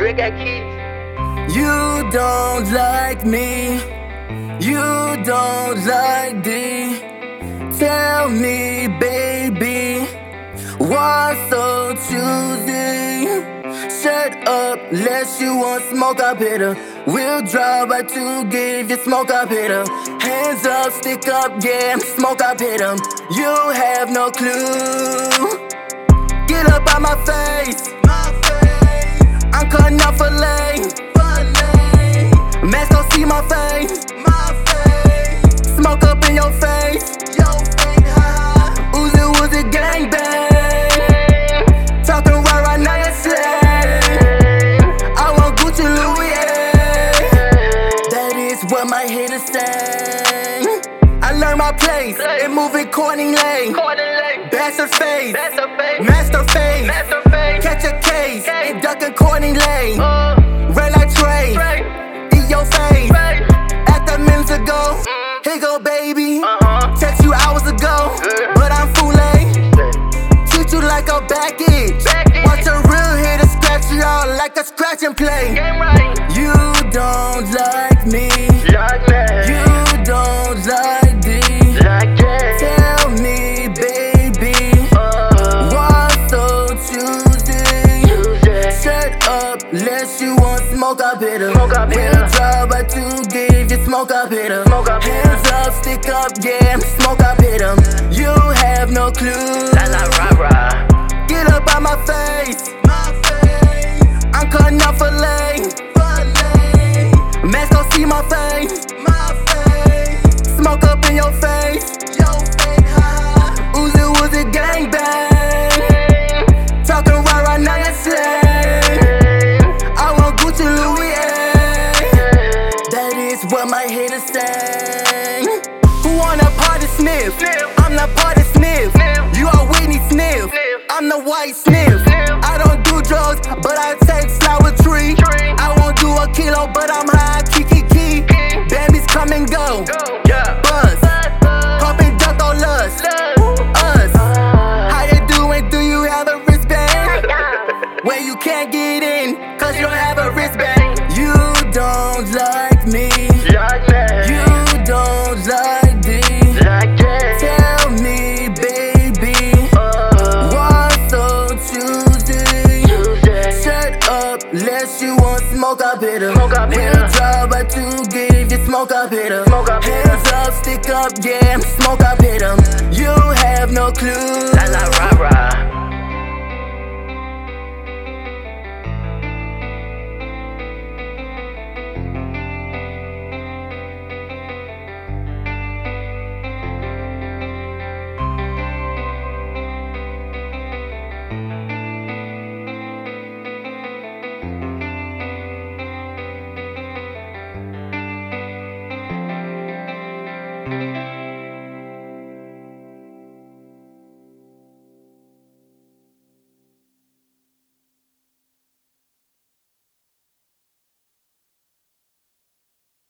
Rick got keys. You don't like me. You don't like D. Tell me, baby, why so choosy? Shut up, unless you want smoke, up better. We'll drive by to give you smoke, up better. Hands up, stick up, yeah, smoke, up hit 'em. You have no clue. Get up out my face. I'm cutting up for lane. Mask don't see my face. Smoke up in your face. Uzi Uzi gang bang. Talking right right now you slay. I want Gucci Louis. That is what my haters say. I learned my place in moving corning lane. Bastard face, That's a fake. master face. A fake. Catch a case Case. in ducking corning lane. Uh, Red light train, eat your face. At the minutes ago, here go baby. Uh-huh. Text you hours ago, but I'm fooling. Treat you like a baggage. Baggage. Watch a real hitter scratch you out like a scratch and play. Shut up, unless you want smoke, I better. Smoke, I better. We'll drive right to give you smoke, I better. Smoke, I better. Hands up, stick up, yeah, smoke, I hit 'em. You have no clue. La la rah rah. Get up out my face. My face. I'm cutting up a lane. Mask don't see my face. Smoke up in your face. What my haters say. Who wanna party sniff? I'm the party sniff. You are Whitney Sniff. I'm the white sniff. I don't do drugs, but I take flower tree. I won't do a kilo, but I'm up, unless you want smoke, I better. Smoke, I better. We'll drive right to give you smoke, I better. Smoke, I better. Hands up, stick up, yeah, smoke, I hit 'em. You have no clue. La la rah rah.